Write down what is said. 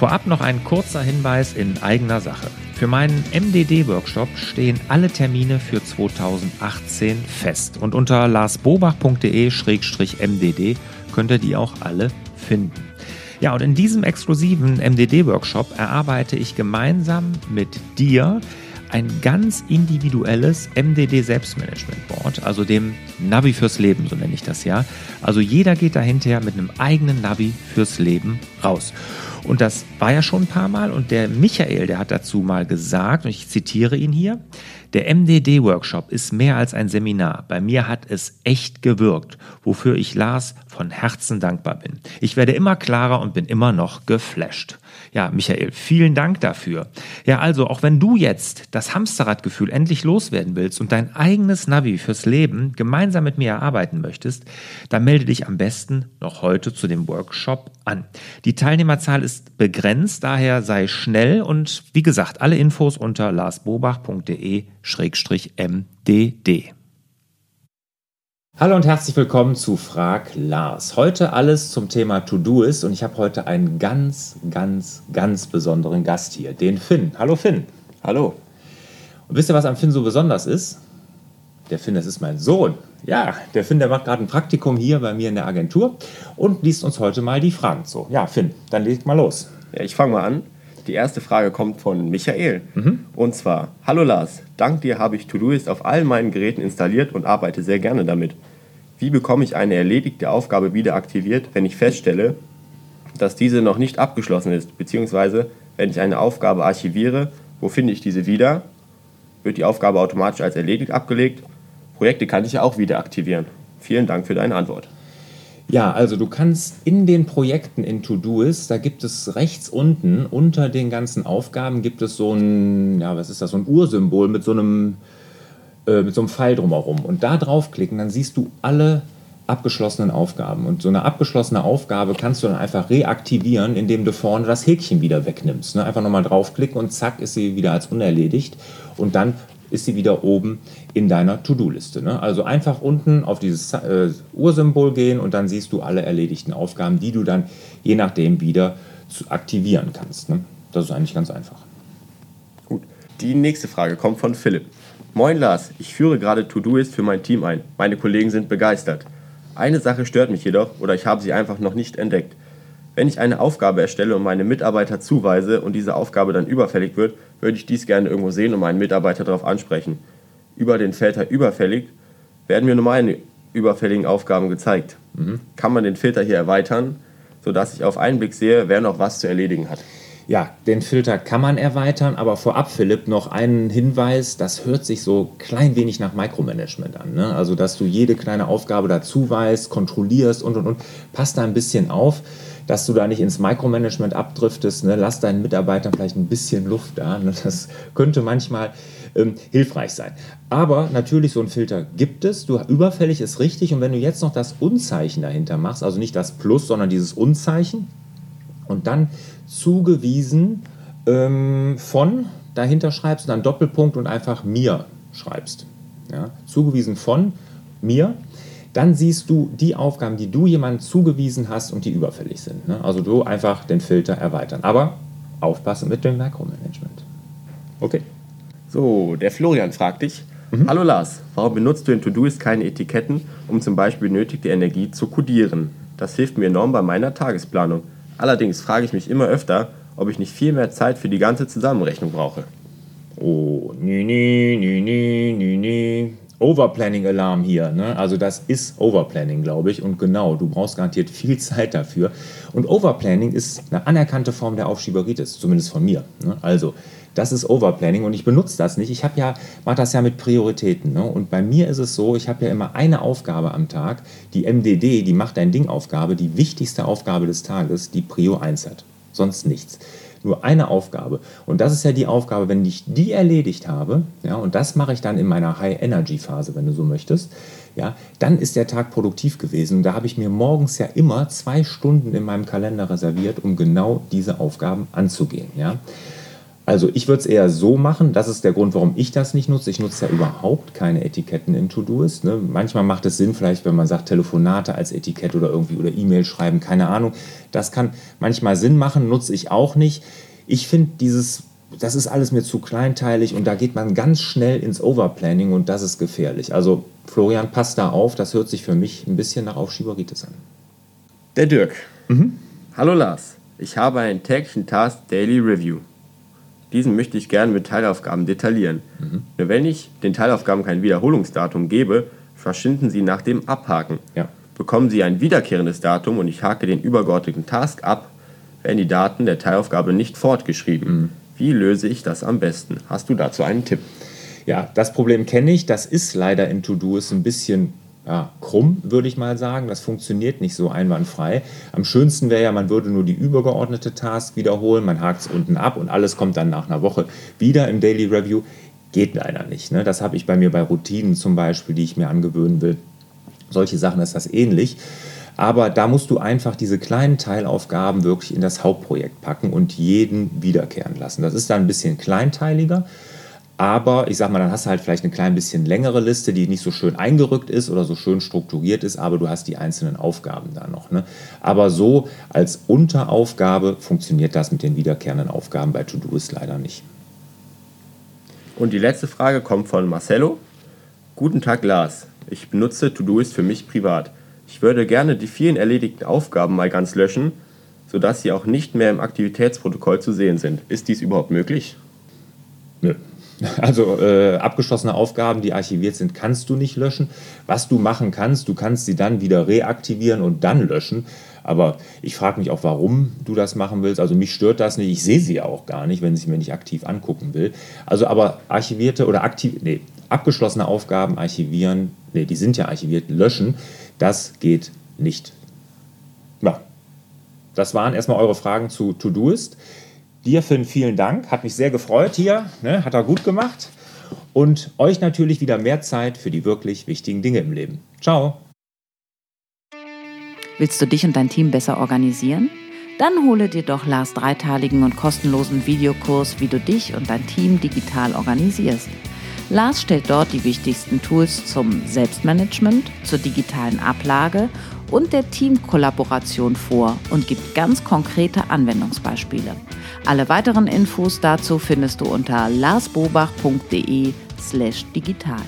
Vorab noch ein kurzer Hinweis in eigener Sache. Für meinen MDD-Workshop stehen alle Termine für 2018 fest und unter larsbobach.de-mdd könnt ihr die auch alle finden. Ja, und in diesem exklusiven MDD-Workshop erarbeite ich gemeinsam mit dir ein ganz individuelles MDD Selbstmanagement Board, also dem Navi fürs Leben, so nenne ich das ja. Also jeder geht dahinter mit einem eigenen Navi fürs Leben raus. Und das war ja schon ein paar Mal und der Michael, der hat dazu mal gesagt, und ich zitiere ihn hier, der MDD-Workshop ist mehr als ein Seminar. Bei mir hat es echt gewirkt, wofür ich Lars von Herzen dankbar bin. Ich werde immer klarer und bin immer noch geflasht. Ja, Michael, vielen Dank dafür. Ja, also, auch wenn du jetzt das Hamsterradgefühl endlich loswerden willst und dein eigenes Navi fürs Leben gemeinsam mit mir erarbeiten möchtest, dann melde dich am besten noch heute zu dem Workshop an. Die Teilnehmerzahl ist begrenzt, daher sei schnell und wie gesagt, alle Infos unter larsbobach.de-mdd. Hallo und herzlich willkommen zu Frag Lars. Heute alles zum Thema To-Do ist und ich habe heute einen ganz, ganz, ganz besonderen Gast hier, den Finn. Hallo Finn. Hallo. Und wisst ihr, was am Finn so besonders ist? Der Finn, das ist mein Sohn. Ja, der Finn, der macht gerade ein Praktikum hier bei mir in der Agentur und liest uns heute mal die Fragen zu. Ja, Finn, dann leg mal los. Ja, ich fange mal an. Die erste Frage kommt von Michael. Mhm. Und zwar: Hallo Lars, dank dir habe ich Todoist auf allen meinen Geräten installiert und arbeite sehr gerne damit. Wie bekomme ich eine erledigte Aufgabe wieder aktiviert, wenn ich feststelle, dass diese noch nicht abgeschlossen ist, beziehungsweise wenn ich eine Aufgabe archiviere, wo finde ich diese wieder? Wird die Aufgabe automatisch als erledigt abgelegt? Projekte kann ich ja auch wieder aktivieren. Vielen Dank für deine Antwort. Ja, also du kannst in den Projekten in Todoist, da gibt es rechts unten unter den ganzen Aufgaben gibt es so ein, ja, was ist das, so ein Ursymbol mit so einem äh, mit so einem Pfeil drumherum und da draufklicken, dann siehst du alle abgeschlossenen Aufgaben. Und so eine abgeschlossene Aufgabe kannst du dann einfach reaktivieren, indem du vorne das Häkchen wieder wegnimmst. Ne? Einfach nochmal draufklicken und zack ist sie wieder als unerledigt. Und dann ist sie wieder oben in deiner To-Do-Liste. Ne? Also einfach unten auf dieses äh, Ursymbol gehen und dann siehst du alle erledigten Aufgaben, die du dann je nachdem wieder aktivieren kannst. Ne? Das ist eigentlich ganz einfach. Gut. Die nächste Frage kommt von Philipp. Moin Lars, ich führe gerade To-Doist für mein Team ein. Meine Kollegen sind begeistert. Eine Sache stört mich jedoch oder ich habe sie einfach noch nicht entdeckt. Wenn ich eine Aufgabe erstelle und meine Mitarbeiter zuweise und diese Aufgabe dann überfällig wird, würde ich dies gerne irgendwo sehen und meinen Mitarbeiter darauf ansprechen. Über den Filter überfällig werden mir nur meine überfälligen Aufgaben gezeigt. Mhm. Kann man den Filter hier erweitern, sodass ich auf einen Blick sehe, wer noch was zu erledigen hat. Ja, den Filter kann man erweitern, aber vorab, Philipp, noch einen Hinweis, das hört sich so klein wenig nach Micromanagement an. Ne? Also, dass du jede kleine Aufgabe dazu weißt, kontrollierst und, und, und. Passt da ein bisschen auf, dass du da nicht ins Micromanagement abdriftest. Ne? Lass deinen Mitarbeitern vielleicht ein bisschen Luft da. Ne? Das könnte manchmal ähm, hilfreich sein. Aber natürlich, so ein Filter gibt es. Du, überfällig ist richtig. Und wenn du jetzt noch das Unzeichen dahinter machst, also nicht das Plus, sondern dieses Unzeichen, und dann zugewiesen ähm, von dahinter schreibst und dann Doppelpunkt und einfach mir schreibst. Ja? Zugewiesen von mir. Dann siehst du die Aufgaben, die du jemandem zugewiesen hast und die überfällig sind. Ne? Also du einfach den Filter erweitern. Aber aufpassen mit dem Makromanagement. Okay. So, der Florian fragt dich. Mhm. Hallo Lars, warum benutzt du in Todoist keine Etiketten, um zum Beispiel benötigte Energie zu kodieren? Das hilft mir enorm bei meiner Tagesplanung. Allerdings frage ich mich immer öfter, ob ich nicht viel mehr Zeit für die ganze Zusammenrechnung brauche. Oh, nee, nee, nee, nee, nee, nee. Overplanning-Alarm hier. Ne? Also das ist Overplanning, glaube ich. Und genau, du brauchst garantiert viel Zeit dafür. Und Overplanning ist eine anerkannte Form der Aufschieberitis, zumindest von mir. Ne? Also das ist Overplanning und ich benutze das nicht. Ich habe ja, mache das ja mit Prioritäten. Ne? Und bei mir ist es so, ich habe ja immer eine Aufgabe am Tag, die MDD, die macht dein Ding-Aufgabe, die wichtigste Aufgabe des Tages, die Prio 1 hat. Sonst nichts. Nur eine Aufgabe. Und das ist ja die Aufgabe, wenn ich die erledigt habe, ja, und das mache ich dann in meiner High-Energy-Phase, wenn du so möchtest, ja, dann ist der Tag produktiv gewesen. Und da habe ich mir morgens ja immer zwei Stunden in meinem Kalender reserviert, um genau diese Aufgaben anzugehen. Ja. Also ich würde es eher so machen, das ist der Grund, warum ich das nicht nutze. Ich nutze ja überhaupt keine Etiketten in To-Doist. Ne? Manchmal macht es Sinn, vielleicht wenn man sagt Telefonate als Etikett oder irgendwie oder E-Mail schreiben, keine Ahnung. Das kann manchmal Sinn machen, nutze ich auch nicht. Ich finde dieses, das ist alles mir zu kleinteilig und da geht man ganz schnell ins Overplanning und das ist gefährlich. Also Florian, passt da auf, das hört sich für mich ein bisschen nach Aufschieberitis an. Der Dirk. Mhm. Hallo Lars, ich habe einen täglichen Task Daily Review. Diesen möchte ich gerne mit Teilaufgaben detaillieren. Mhm. Nur wenn ich den Teilaufgaben kein Wiederholungsdatum gebe, verschwinden sie nach dem Abhaken. Ja. Bekommen sie ein wiederkehrendes Datum und ich hake den übergeordneten Task ab, werden die Daten der Teilaufgabe nicht fortgeschrieben. Mhm. Wie löse ich das am besten? Hast du dazu einen Tipp? Ja, das Problem kenne ich. Das ist leider in To-Do ein bisschen ja, krumm, würde ich mal sagen. Das funktioniert nicht so einwandfrei. Am schönsten wäre ja, man würde nur die übergeordnete Task wiederholen, man hakt es unten ab und alles kommt dann nach einer Woche wieder im Daily Review. Geht leider nicht. Ne? Das habe ich bei mir bei Routinen zum Beispiel, die ich mir angewöhnen will. Solche Sachen ist das ähnlich. Aber da musst du einfach diese kleinen Teilaufgaben wirklich in das Hauptprojekt packen und jeden wiederkehren lassen. Das ist dann ein bisschen kleinteiliger. Aber ich sag mal, dann hast du halt vielleicht eine klein bisschen längere Liste, die nicht so schön eingerückt ist oder so schön strukturiert ist, aber du hast die einzelnen Aufgaben da noch. Ne? Aber so als Unteraufgabe funktioniert das mit den wiederkehrenden Aufgaben bei To-Do leider nicht. Und die letzte Frage kommt von Marcello. Guten Tag, Lars. Ich benutze To-Doist für mich privat. Ich würde gerne die vielen erledigten Aufgaben mal ganz löschen, sodass sie auch nicht mehr im Aktivitätsprotokoll zu sehen sind. Ist dies überhaupt möglich? Nö. Also äh, abgeschlossene Aufgaben, die archiviert sind, kannst du nicht löschen. Was du machen kannst, du kannst sie dann wieder reaktivieren und dann löschen. Aber ich frage mich auch, warum du das machen willst. Also mich stört das nicht. Ich sehe sie ja auch gar nicht, wenn ich sie mir nicht aktiv angucken will. Also aber archivierte oder aktiv, nee, abgeschlossene Aufgaben archivieren, nee, die sind ja archiviert, löschen, das geht nicht. Ja, das waren erstmal eure Fragen zu To-Doist. Dir, Finn, vielen Dank. Hat mich sehr gefreut hier. Ne? Hat er gut gemacht. Und euch natürlich wieder mehr Zeit für die wirklich wichtigen Dinge im Leben. Ciao. Willst du dich und dein Team besser organisieren? Dann hole dir doch Lars dreiteiligen und kostenlosen Videokurs, wie du dich und dein Team digital organisierst. Lars stellt dort die wichtigsten Tools zum Selbstmanagement, zur digitalen Ablage und der Teamkollaboration vor und gibt ganz konkrete Anwendungsbeispiele. Alle weiteren Infos dazu findest du unter larsbobach.de slash digital.